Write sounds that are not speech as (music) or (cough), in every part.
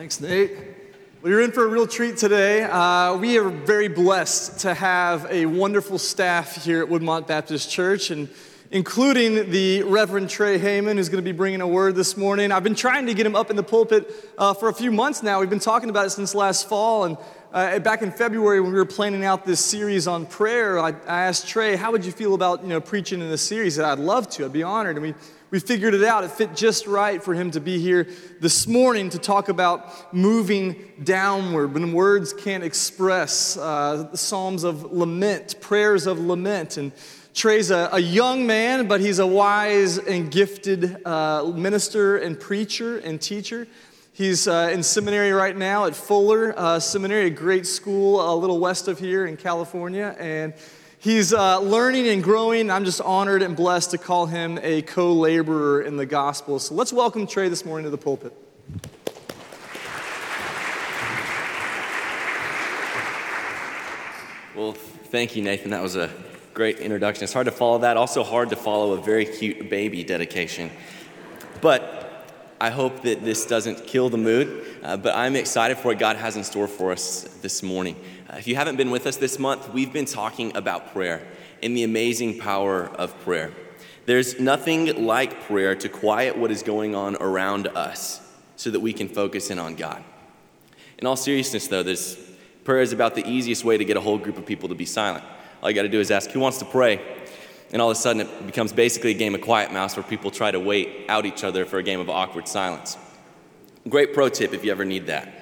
Thanks, Nate. Well, you're in for a real treat today. Uh, we are very blessed to have a wonderful staff here at Woodmont Baptist Church, and including the Reverend Trey Heyman, who's going to be bringing a word this morning. I've been trying to get him up in the pulpit uh, for a few months now. We've been talking about it since last fall, and uh, back in February when we were planning out this series on prayer, I, I, asked Trey, "How would you feel about you know preaching in this series?" And I'd love to. I'd be honored. And we we figured it out. It fit just right for him to be here this morning to talk about moving downward when words can't express uh, psalms of lament, prayers of lament. And Trey's a, a, young man, but he's a wise and gifted uh, minister and preacher and teacher. He's uh, in seminary right now at Fuller uh, Seminary, a great school a little west of here in California. And He's uh, learning and growing. I'm just honored and blessed to call him a co laborer in the gospel. So let's welcome Trey this morning to the pulpit. Well, thank you, Nathan. That was a great introduction. It's hard to follow that. Also, hard to follow a very cute baby dedication. But I hope that this doesn't kill the mood. Uh, but I'm excited for what God has in store for us this morning. Uh, if you haven't been with us this month, we've been talking about prayer and the amazing power of prayer. There's nothing like prayer to quiet what is going on around us so that we can focus in on God. In all seriousness, though, this prayer is about the easiest way to get a whole group of people to be silent. All you got to do is ask, Who wants to pray? And all of a sudden, it becomes basically a game of quiet mouse where people try to wait out each other for a game of awkward silence. Great pro tip if you ever need that.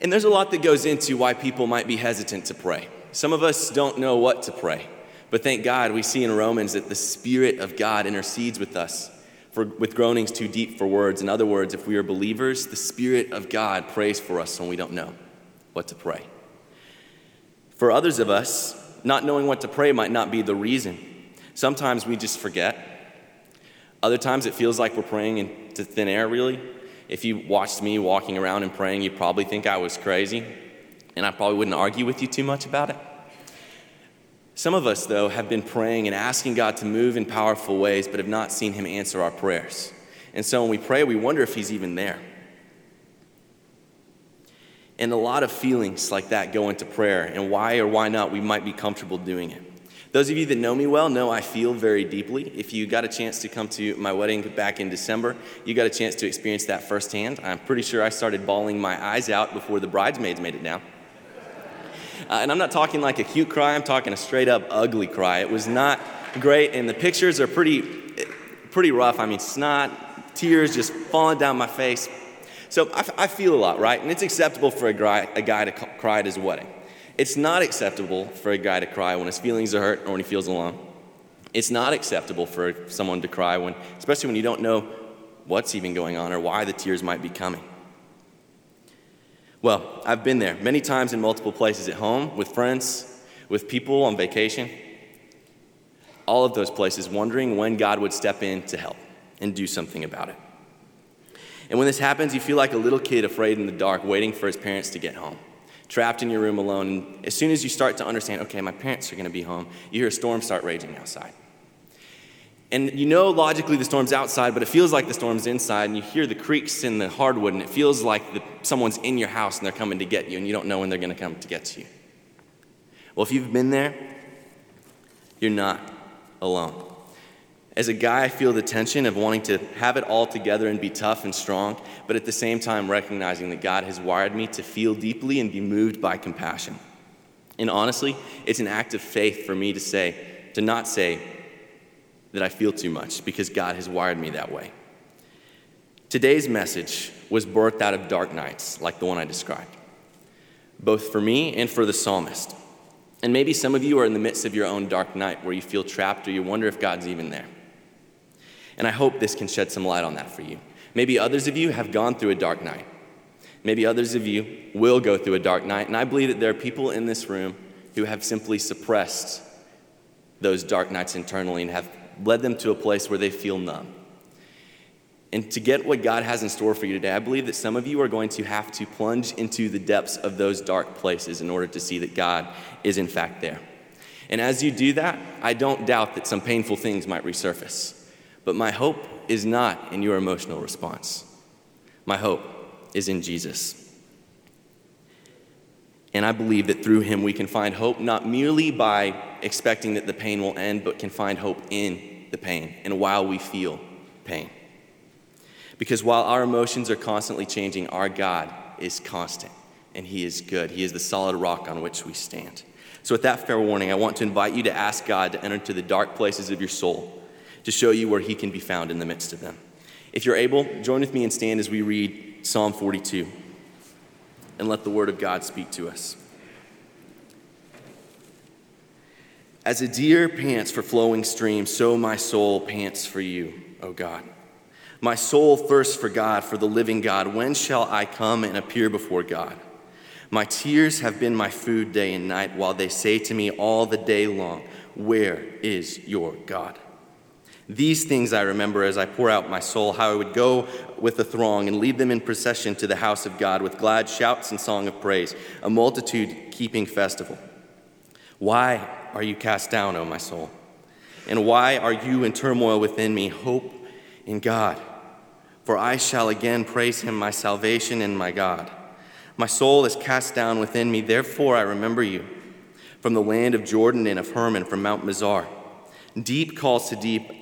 And there's a lot that goes into why people might be hesitant to pray. Some of us don't know what to pray, but thank God we see in Romans that the Spirit of God intercedes with us for, with groanings too deep for words. In other words, if we are believers, the Spirit of God prays for us when we don't know what to pray. For others of us, not knowing what to pray might not be the reason. Sometimes we just forget. Other times it feels like we're praying into thin air, really. If you watched me walking around and praying, you'd probably think I was crazy, and I probably wouldn't argue with you too much about it. Some of us, though, have been praying and asking God to move in powerful ways, but have not seen Him answer our prayers. And so when we pray, we wonder if He's even there. And a lot of feelings like that go into prayer, and why or why not we might be comfortable doing it. Those of you that know me well know I feel very deeply. If you got a chance to come to my wedding back in December, you got a chance to experience that firsthand. I'm pretty sure I started bawling my eyes out before the bridesmaids made it down. Uh, and I'm not talking like a cute cry, I'm talking a straight up ugly cry. It was not great, and the pictures are pretty, pretty rough. I mean, snot, tears just falling down my face. So I, I feel a lot, right? And it's acceptable for a guy, a guy to cry at his wedding. It's not acceptable for a guy to cry when his feelings are hurt or when he feels alone. It's not acceptable for someone to cry when, especially when you don't know what's even going on or why the tears might be coming. Well, I've been there many times in multiple places at home, with friends, with people on vacation. All of those places wondering when God would step in to help and do something about it. And when this happens, you feel like a little kid afraid in the dark, waiting for his parents to get home trapped in your room alone. And as soon as you start to understand, okay, my parents are going to be home, you hear a storm start raging outside. And you know logically the storm's outside, but it feels like the storm's inside, and you hear the creaks in the hardwood, and it feels like the, someone's in your house and they're coming to get you, and you don't know when they're going to come to get you. Well, if you've been there, you're not alone. As a guy, I feel the tension of wanting to have it all together and be tough and strong, but at the same time recognizing that God has wired me to feel deeply and be moved by compassion. And honestly, it's an act of faith for me to say, to not say that I feel too much because God has wired me that way. Today's message was birthed out of dark nights like the one I described, both for me and for the psalmist. And maybe some of you are in the midst of your own dark night where you feel trapped or you wonder if God's even there. And I hope this can shed some light on that for you. Maybe others of you have gone through a dark night. Maybe others of you will go through a dark night. And I believe that there are people in this room who have simply suppressed those dark nights internally and have led them to a place where they feel numb. And to get what God has in store for you today, I believe that some of you are going to have to plunge into the depths of those dark places in order to see that God is in fact there. And as you do that, I don't doubt that some painful things might resurface. But my hope is not in your emotional response. My hope is in Jesus. And I believe that through him we can find hope not merely by expecting that the pain will end, but can find hope in the pain and while we feel pain. Because while our emotions are constantly changing, our God is constant and he is good. He is the solid rock on which we stand. So, with that fair warning, I want to invite you to ask God to enter into the dark places of your soul to show you where he can be found in the midst of them. If you're able, join with me and stand as we read Psalm 42 and let the word of God speak to us. As a deer pants for flowing streams, so my soul pants for you, O God. My soul thirsts for God, for the living God. When shall I come and appear before God? My tears have been my food day and night, while they say to me all the day long, Where is your God? These things I remember as I pour out my soul, how I would go with the throng and lead them in procession to the house of God with glad shouts and song of praise, a multitude keeping festival. Why are you cast down, O my soul? And why are you in turmoil within me? Hope in God, for I shall again praise him, my salvation and my God. My soul is cast down within me, therefore I remember you from the land of Jordan and of Hermon, from Mount Mizar. Deep calls to deep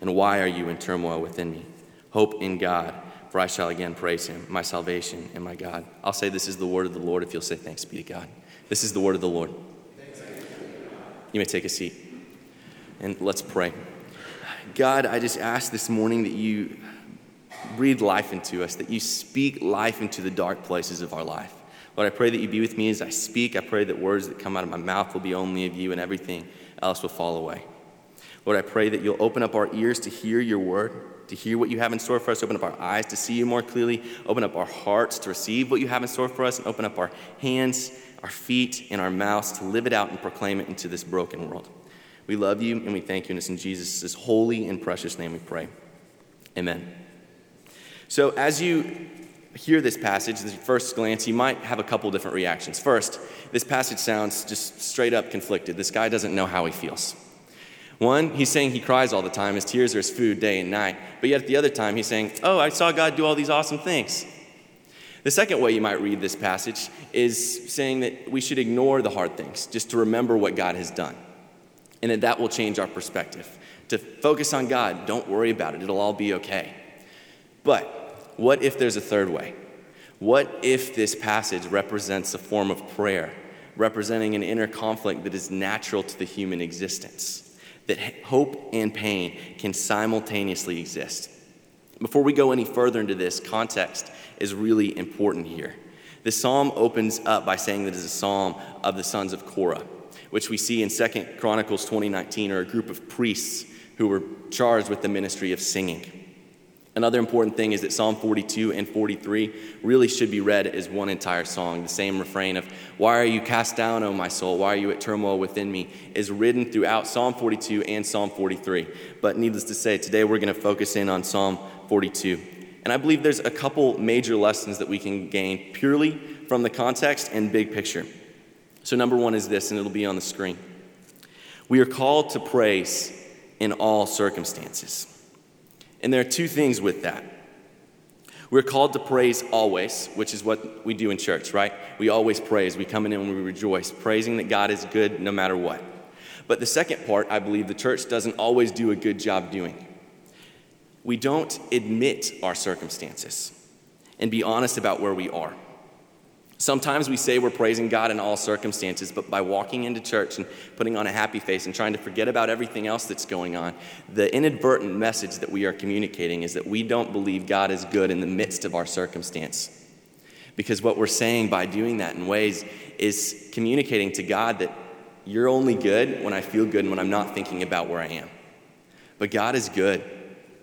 And why are you in turmoil within me? Hope in God, for I shall again praise him, my salvation and my God. I'll say this is the word of the Lord if you'll say thanks be to God. This is the word of the Lord. You may take a seat and let's pray. God, I just ask this morning that you breathe life into us, that you speak life into the dark places of our life. Lord, I pray that you be with me as I speak. I pray that words that come out of my mouth will be only of you and everything else will fall away. Lord, I pray that you'll open up our ears to hear your word, to hear what you have in store for us, open up our eyes to see you more clearly, open up our hearts to receive what you have in store for us, and open up our hands, our feet, and our mouths to live it out and proclaim it into this broken world. We love you and we thank you, and it's in Jesus' holy and precious name we pray. Amen. So, as you hear this passage, the first glance, you might have a couple different reactions. First, this passage sounds just straight up conflicted. This guy doesn't know how he feels. One, he's saying he cries all the time. His tears are his food day and night. But yet at the other time, he's saying, Oh, I saw God do all these awesome things. The second way you might read this passage is saying that we should ignore the hard things, just to remember what God has done. And that that will change our perspective. To focus on God, don't worry about it, it'll all be okay. But what if there's a third way? What if this passage represents a form of prayer, representing an inner conflict that is natural to the human existence? That hope and pain can simultaneously exist. Before we go any further into this, context is really important here. The psalm opens up by saying that it is a psalm of the sons of Korah, which we see in 2 Chronicles 20:19 are a group of priests who were charged with the ministry of singing. Another important thing is that Psalm 42 and 43 really should be read as one entire song. The same refrain of, Why are you cast down, O my soul? Why are you at turmoil within me? is written throughout Psalm 42 and Psalm 43. But needless to say, today we're going to focus in on Psalm 42. And I believe there's a couple major lessons that we can gain purely from the context and big picture. So, number one is this, and it'll be on the screen. We are called to praise in all circumstances. And there are two things with that. We're called to praise always, which is what we do in church, right? We always praise. We come in and we rejoice, praising that God is good no matter what. But the second part, I believe the church doesn't always do a good job doing. We don't admit our circumstances and be honest about where we are. Sometimes we say we're praising God in all circumstances, but by walking into church and putting on a happy face and trying to forget about everything else that's going on, the inadvertent message that we are communicating is that we don't believe God is good in the midst of our circumstance. Because what we're saying by doing that in ways is communicating to God that you're only good when I feel good and when I'm not thinking about where I am. But God is good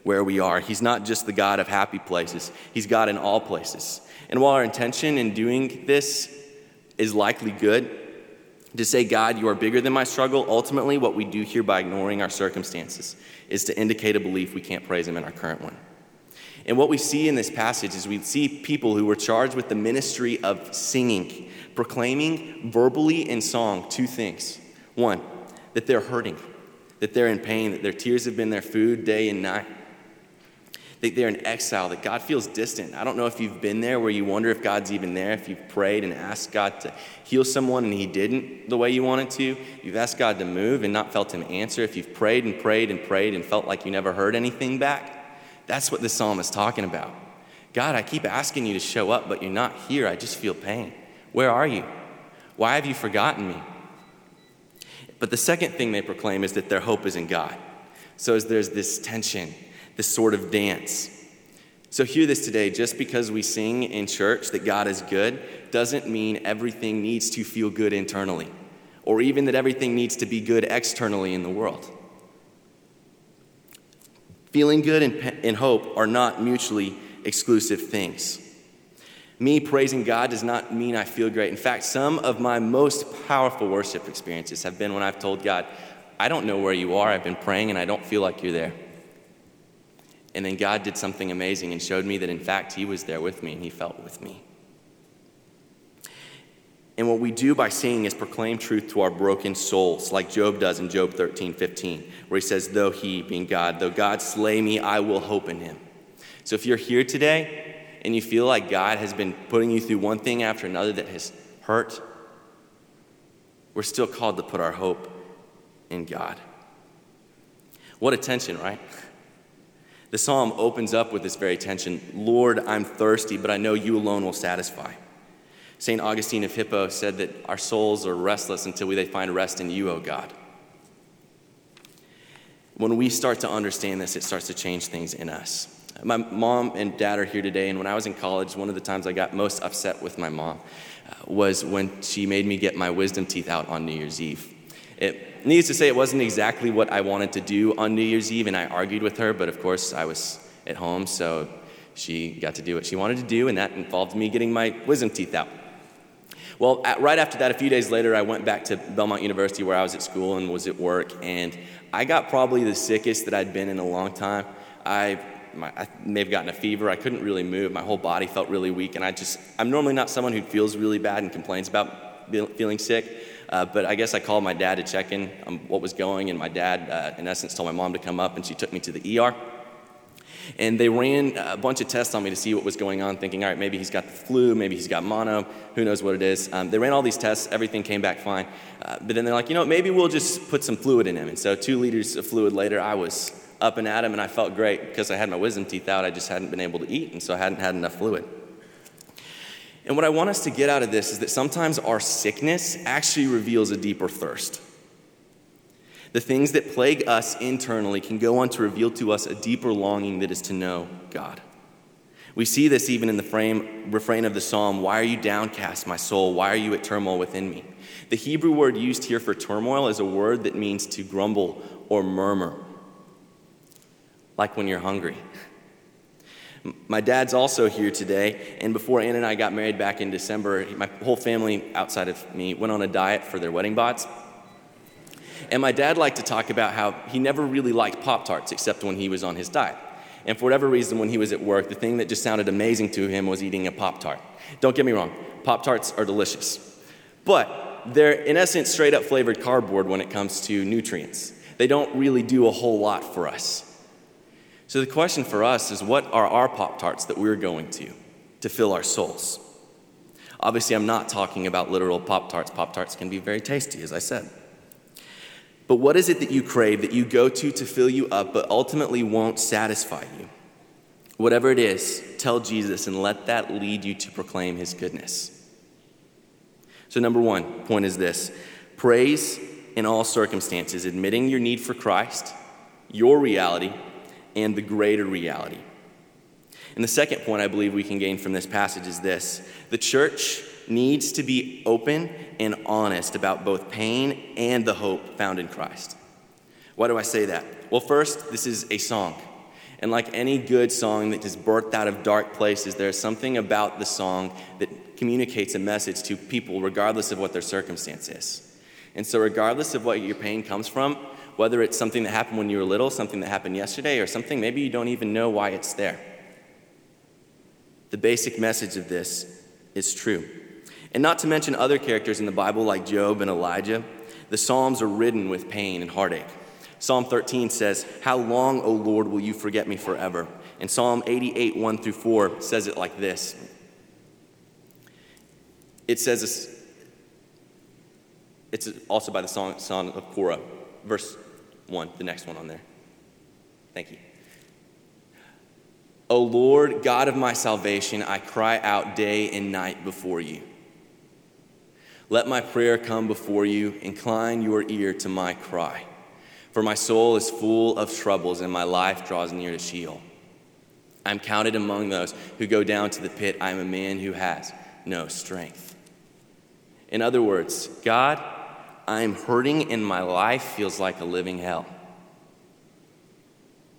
where we are. He's not just the God of happy places, He's God in all places. And while our intention in doing this is likely good. To say, God, you are bigger than my struggle, ultimately, what we do here by ignoring our circumstances is to indicate a belief we can't praise Him in our current one. And what we see in this passage is we see people who were charged with the ministry of singing, proclaiming verbally in song two things. One, that they're hurting, that they're in pain, that their tears have been their food day and night that they're in exile, that God feels distant. I don't know if you've been there where you wonder if God's even there, if you've prayed and asked God to heal someone and He didn't the way you wanted to. You've asked God to move and not felt Him answer. If you've prayed and prayed and prayed and felt like you never heard anything back, that's what this psalm is talking about. God, I keep asking you to show up, but you're not here. I just feel pain. Where are you? Why have you forgotten me? But the second thing they proclaim is that their hope is in God. So as there's this tension this sort of dance. So, hear this today just because we sing in church that God is good doesn't mean everything needs to feel good internally, or even that everything needs to be good externally in the world. Feeling good and, and hope are not mutually exclusive things. Me praising God does not mean I feel great. In fact, some of my most powerful worship experiences have been when I've told God, I don't know where you are. I've been praying and I don't feel like you're there. And then God did something amazing and showed me that, in fact, He was there with me and He felt with me. And what we do by singing is proclaim truth to our broken souls, like Job does in Job 13, 15, where he says, Though he, being God, though God slay me, I will hope in him. So if you're here today and you feel like God has been putting you through one thing after another that has hurt, we're still called to put our hope in God. What a tension, right? (laughs) The psalm opens up with this very tension Lord, I'm thirsty, but I know you alone will satisfy. St. Augustine of Hippo said that our souls are restless until they find rest in you, O God. When we start to understand this, it starts to change things in us. My mom and dad are here today, and when I was in college, one of the times I got most upset with my mom uh, was when she made me get my wisdom teeth out on New Year's Eve. It needs to say it wasn't exactly what I wanted to do on New Year's Eve, and I argued with her, but of course I was at home, so she got to do what she wanted to do, and that involved me getting my wisdom teeth out. Well, at, right after that, a few days later, I went back to Belmont University where I was at school and was at work, and I got probably the sickest that I'd been in a long time. I, my, I may have gotten a fever. I couldn't really move. My whole body felt really weak, and I just, I'm normally not someone who feels really bad and complains about feeling sick. Uh, but I guess I called my dad to check in on what was going, and my dad, uh, in essence, told my mom to come up, and she took me to the ER. And they ran a bunch of tests on me to see what was going on, thinking, all right, maybe he's got the flu, maybe he's got mono, who knows what it is. Um, they ran all these tests, everything came back fine. Uh, but then they're like, you know, maybe we'll just put some fluid in him. And so, two liters of fluid later, I was up and at him, and I felt great because I had my wisdom teeth out. I just hadn't been able to eat, and so I hadn't had enough fluid. And what I want us to get out of this is that sometimes our sickness actually reveals a deeper thirst. The things that plague us internally can go on to reveal to us a deeper longing that is to know God. We see this even in the frame, refrain of the psalm Why are you downcast, my soul? Why are you at turmoil within me? The Hebrew word used here for turmoil is a word that means to grumble or murmur, like when you're hungry. My dad's also here today, and before Ann and I got married back in December, my whole family outside of me went on a diet for their wedding bots. And my dad liked to talk about how he never really liked Pop Tarts except when he was on his diet. And for whatever reason, when he was at work, the thing that just sounded amazing to him was eating a Pop Tart. Don't get me wrong, Pop Tarts are delicious. But they're, in essence, straight up flavored cardboard when it comes to nutrients. They don't really do a whole lot for us. So the question for us is what are our Pop Tarts that we're going to to fill our souls? Obviously, I'm not talking about literal Pop Tarts. Pop Tarts can be very tasty, as I said. But what is it that you crave, that you go to to fill you up, but ultimately won't satisfy you? Whatever it is, tell Jesus and let that lead you to proclaim his goodness. So, number one point is this praise in all circumstances, admitting your need for Christ, your reality, and the greater reality. And the second point I believe we can gain from this passage is this the church needs to be open and honest about both pain and the hope found in Christ. Why do I say that? Well, first, this is a song. And like any good song that is birthed out of dark places, there's something about the song that communicates a message to people regardless of what their circumstance is. And so, regardless of what your pain comes from, whether it's something that happened when you were little, something that happened yesterday, or something maybe you don't even know why it's there, the basic message of this is true. And not to mention other characters in the Bible like Job and Elijah, the Psalms are ridden with pain and heartache. Psalm 13 says, How long, O Lord, will you forget me forever? And Psalm 88, 1 through 4 says it like this It says, it's also by the song, song of Korah, verse 1, the next one on there. Thank you. O Lord, God of my salvation, I cry out day and night before you. Let my prayer come before you. Incline your ear to my cry. For my soul is full of troubles, and my life draws near to Sheol. I'm counted among those who go down to the pit. I am a man who has no strength. In other words, God, I'm hurting, and my life feels like a living hell.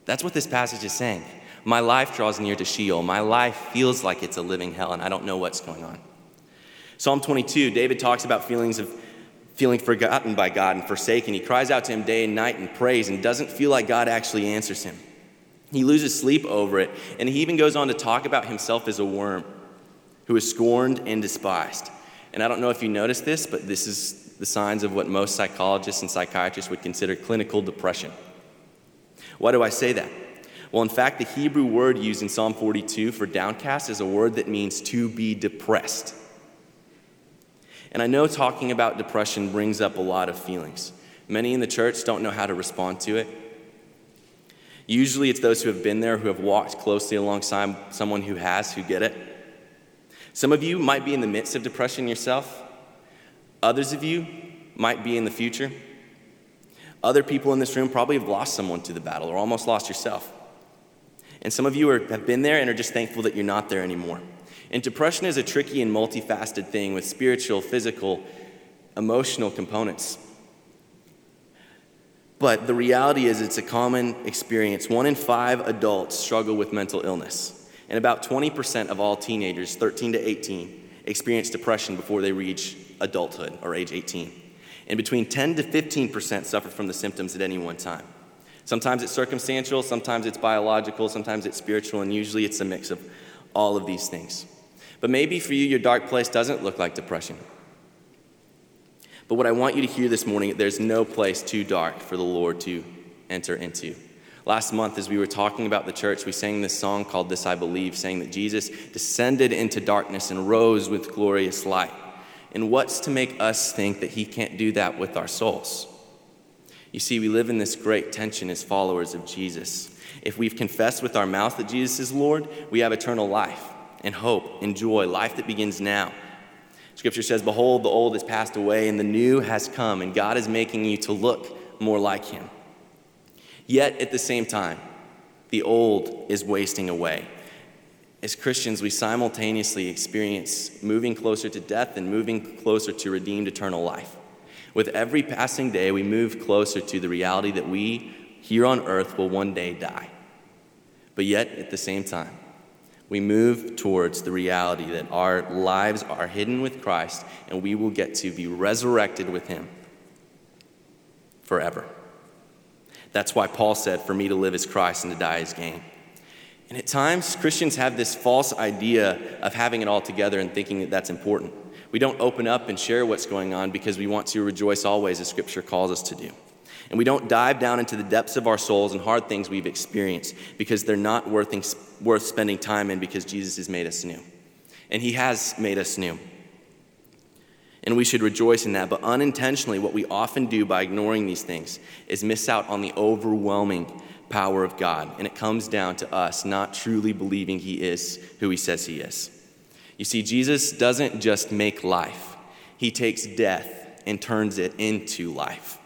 That's what this passage is saying. My life draws near to Sheol. My life feels like it's a living hell, and I don't know what's going on. Psalm 22, David talks about feelings of feeling forgotten by God and forsaken. He cries out to him day and night and prays and doesn't feel like God actually answers him. He loses sleep over it, and he even goes on to talk about himself as a worm who is scorned and despised. And I don't know if you noticed this, but this is the signs of what most psychologists and psychiatrists would consider clinical depression. Why do I say that? Well, in fact, the Hebrew word used in Psalm 42 for downcast is a word that means to be depressed. And I know talking about depression brings up a lot of feelings. Many in the church don't know how to respond to it. Usually, it's those who have been there, who have walked closely alongside someone who has, who get it. Some of you might be in the midst of depression yourself, others of you might be in the future. Other people in this room probably have lost someone to the battle or almost lost yourself. And some of you are, have been there and are just thankful that you're not there anymore. And depression is a tricky and multifaceted thing with spiritual, physical, emotional components. But the reality is, it's a common experience. One in five adults struggle with mental illness. And about 20% of all teenagers, 13 to 18, experience depression before they reach adulthood or age 18. And between 10 to 15% suffer from the symptoms at any one time. Sometimes it's circumstantial, sometimes it's biological, sometimes it's spiritual, and usually it's a mix of all of these things. But maybe for you, your dark place doesn't look like depression. But what I want you to hear this morning, there's no place too dark for the Lord to enter into. Last month, as we were talking about the church, we sang this song called This I Believe, saying that Jesus descended into darkness and rose with glorious light. And what's to make us think that he can't do that with our souls? You see, we live in this great tension as followers of Jesus. If we've confessed with our mouth that Jesus is Lord, we have eternal life and hope and joy, life that begins now. Scripture says, Behold, the old has passed away and the new has come, and God is making you to look more like Him. Yet at the same time, the old is wasting away. As Christians, we simultaneously experience moving closer to death and moving closer to redeemed eternal life. With every passing day, we move closer to the reality that we here on earth will one day die. But yet, at the same time, we move towards the reality that our lives are hidden with Christ and we will get to be resurrected with Him forever. That's why Paul said, For me to live is Christ and to die is gain. And at times, Christians have this false idea of having it all together and thinking that that's important. We don't open up and share what's going on because we want to rejoice always, as Scripture calls us to do. And we don't dive down into the depths of our souls and hard things we've experienced because they're not worth, worth spending time in because Jesus has made us new. And He has made us new. And we should rejoice in that. But unintentionally, what we often do by ignoring these things is miss out on the overwhelming power of God. And it comes down to us not truly believing He is who He says He is. You see, Jesus doesn't just make life, He takes death and turns it into life.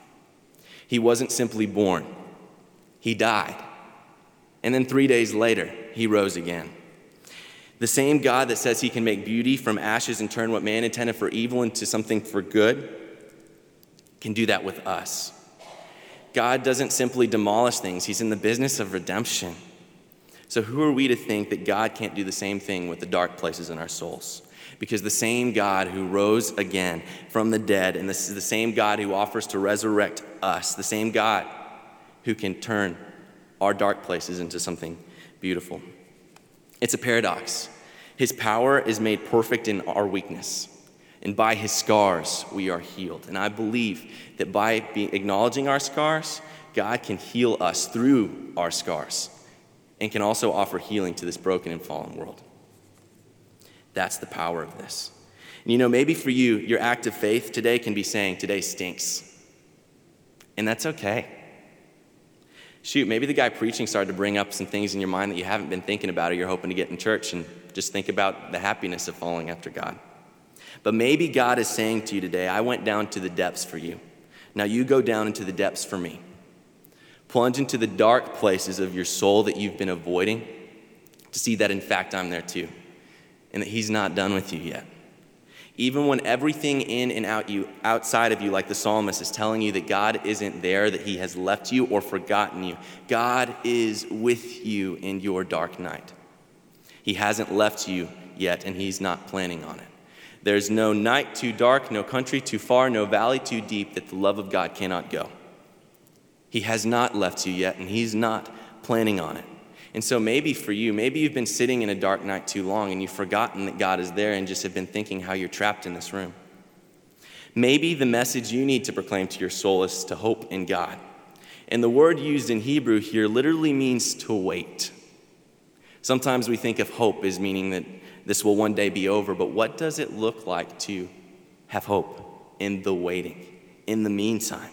He wasn't simply born, he died. And then three days later, he rose again. The same God that says he can make beauty from ashes and turn what man intended for evil into something for good can do that with us. God doesn't simply demolish things, he's in the business of redemption. So, who are we to think that God can't do the same thing with the dark places in our souls? Because the same God who rose again from the dead, and this is the same God who offers to resurrect us, the same God who can turn our dark places into something beautiful. It's a paradox. His power is made perfect in our weakness, and by his scars we are healed. And I believe that by acknowledging our scars, God can heal us through our scars and can also offer healing to this broken and fallen world. That's the power of this. And you know, maybe for you, your act of faith today can be saying, Today stinks. And that's okay. Shoot, maybe the guy preaching started to bring up some things in your mind that you haven't been thinking about or you're hoping to get in church and just think about the happiness of following after God. But maybe God is saying to you today, I went down to the depths for you. Now you go down into the depths for me. Plunge into the dark places of your soul that you've been avoiding to see that, in fact, I'm there too, and that He's not done with you yet. Even when everything in and out you, outside of you, like the psalmist, is telling you that God isn't there, that He has left you or forgotten you, God is with you in your dark night. He hasn't left you yet, and He's not planning on it. There's no night too dark, no country too far, no valley too deep that the love of God cannot go. He has not left you yet, and He's not planning on it. And so maybe for you, maybe you've been sitting in a dark night too long and you've forgotten that God is there and just have been thinking how you're trapped in this room. Maybe the message you need to proclaim to your soul is to hope in God. And the word used in Hebrew here literally means to wait. Sometimes we think of hope as meaning that this will one day be over, but what does it look like to have hope in the waiting, in the meantime?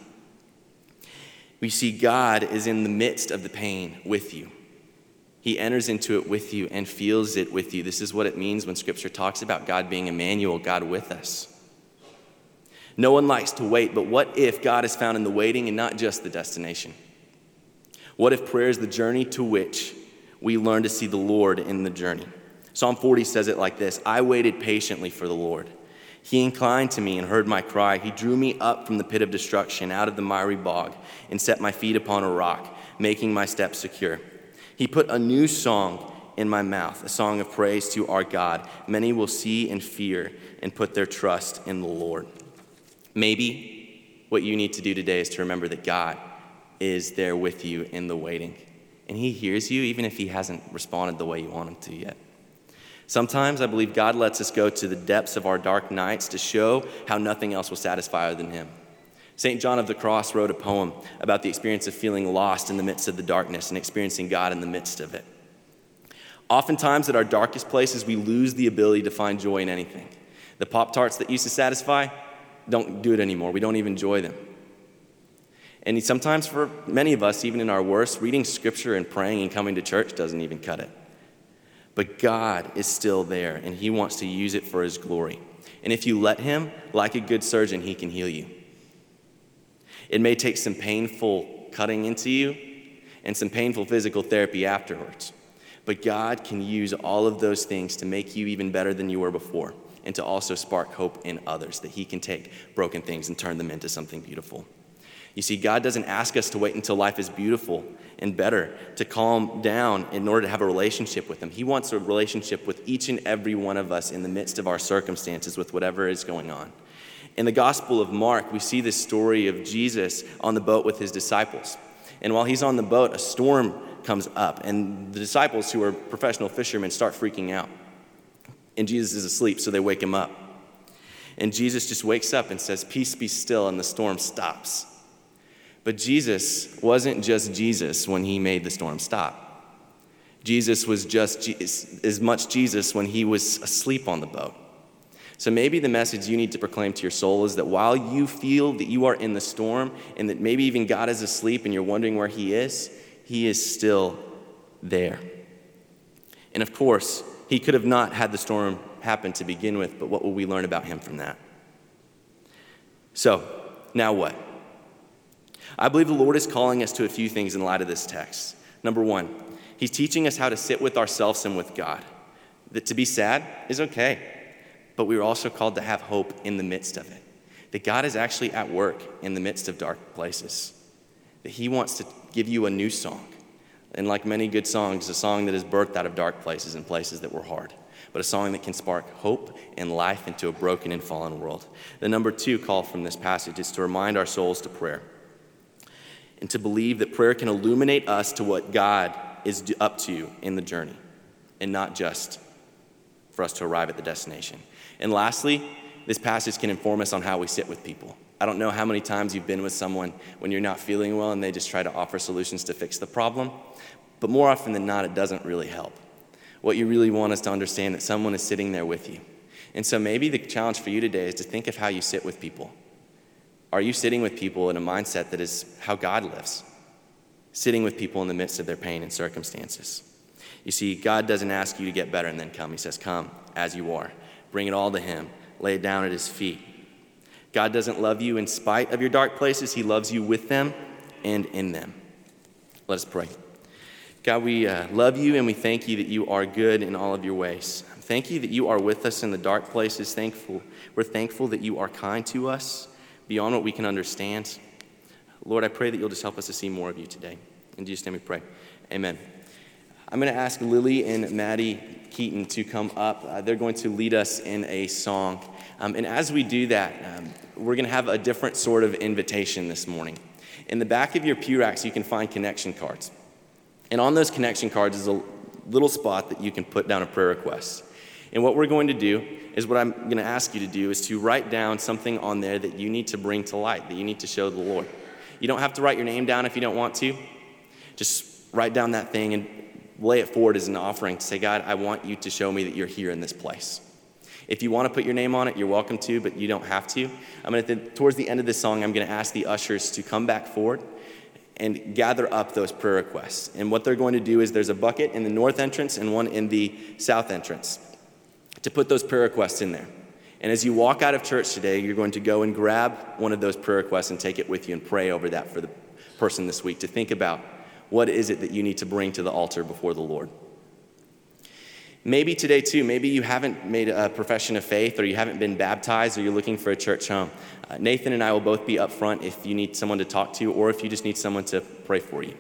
We see God is in the midst of the pain with you. He enters into it with you and feels it with you. This is what it means when Scripture talks about God being Emmanuel, God with us. No one likes to wait, but what if God is found in the waiting and not just the destination? What if prayer is the journey to which we learn to see the Lord in the journey? Psalm 40 says it like this I waited patiently for the Lord. He inclined to me and heard my cry. He drew me up from the pit of destruction, out of the miry bog, and set my feet upon a rock, making my steps secure. He put a new song in my mouth, a song of praise to our God. Many will see and fear and put their trust in the Lord. Maybe what you need to do today is to remember that God is there with you in the waiting. And He hears you even if He hasn't responded the way you want Him to yet. Sometimes I believe God lets us go to the depths of our dark nights to show how nothing else will satisfy than Him. St. John of the Cross wrote a poem about the experience of feeling lost in the midst of the darkness and experiencing God in the midst of it. Oftentimes, at our darkest places, we lose the ability to find joy in anything. The Pop Tarts that used to satisfy don't do it anymore. We don't even enjoy them. And sometimes, for many of us, even in our worst, reading scripture and praying and coming to church doesn't even cut it. But God is still there, and He wants to use it for His glory. And if you let Him, like a good surgeon, He can heal you. It may take some painful cutting into you and some painful physical therapy afterwards. But God can use all of those things to make you even better than you were before and to also spark hope in others that He can take broken things and turn them into something beautiful. You see, God doesn't ask us to wait until life is beautiful and better to calm down in order to have a relationship with Him. He wants a relationship with each and every one of us in the midst of our circumstances, with whatever is going on. In the Gospel of Mark, we see this story of Jesus on the boat with his disciples. And while he's on the boat, a storm comes up, and the disciples, who are professional fishermen, start freaking out. And Jesus is asleep, so they wake him up. And Jesus just wakes up and says, Peace be still, and the storm stops. But Jesus wasn't just Jesus when he made the storm stop. Jesus was just as much Jesus when he was asleep on the boat. So maybe the message you need to proclaim to your soul is that while you feel that you are in the storm and that maybe even God is asleep and you're wondering where he is, he is still there. And of course, he could have not had the storm happen to begin with, but what will we learn about him from that? So, now what? I believe the Lord is calling us to a few things in light of this text. Number one, He's teaching us how to sit with ourselves and with God. That to be sad is okay, but we are also called to have hope in the midst of it. That God is actually at work in the midst of dark places. That He wants to give you a new song, And like many good songs, a song that is birthed out of dark places and places that were hard, but a song that can spark hope and life into a broken and fallen world. The number two call from this passage is to remind our souls to prayer and to believe that prayer can illuminate us to what God is up to in the journey and not just for us to arrive at the destination. And lastly, this passage can inform us on how we sit with people. I don't know how many times you've been with someone when you're not feeling well and they just try to offer solutions to fix the problem, but more often than not, it doesn't really help. What you really want is to understand that someone is sitting there with you. And so maybe the challenge for you today is to think of how you sit with people. Are you sitting with people in a mindset that is how God lives? Sitting with people in the midst of their pain and circumstances. You see, God doesn't ask you to get better and then come. He says, Come as you are. Bring it all to Him. Lay it down at His feet. God doesn't love you in spite of your dark places, He loves you with them and in them. Let us pray. God, we uh, love you and we thank you that you are good in all of your ways. Thank you that you are with us in the dark places. Thankful, we're thankful that you are kind to us beyond what we can understand. Lord, I pray that you'll just help us to see more of you today. In Jesus' name we pray. Amen. I'm going to ask Lily and Maddie Keaton to come up. Uh, they're going to lead us in a song. Um, and as we do that, um, we're going to have a different sort of invitation this morning. In the back of your pew racks, you can find connection cards. And on those connection cards is a little spot that you can put down a prayer request. And what we're going to do is what I'm going to ask you to do is to write down something on there that you need to bring to light, that you need to show the Lord. You don't have to write your name down if you don't want to. Just write down that thing and lay it forward as an offering to say, God, I want you to show me that you're here in this place. If you want to put your name on it, you're welcome to, but you don't have to. I'm going to, towards the end of this song, I'm going to ask the ushers to come back forward and gather up those prayer requests. And what they're going to do is there's a bucket in the north entrance and one in the south entrance to put those prayer requests in there. And as you walk out of church today, you're going to go and grab one of those prayer requests and take it with you and pray over that for the person this week to think about what is it that you need to bring to the altar before the Lord? Maybe today, too, maybe you haven't made a profession of faith or you haven't been baptized or you're looking for a church home. Uh, Nathan and I will both be up front if you need someone to talk to or if you just need someone to pray for you.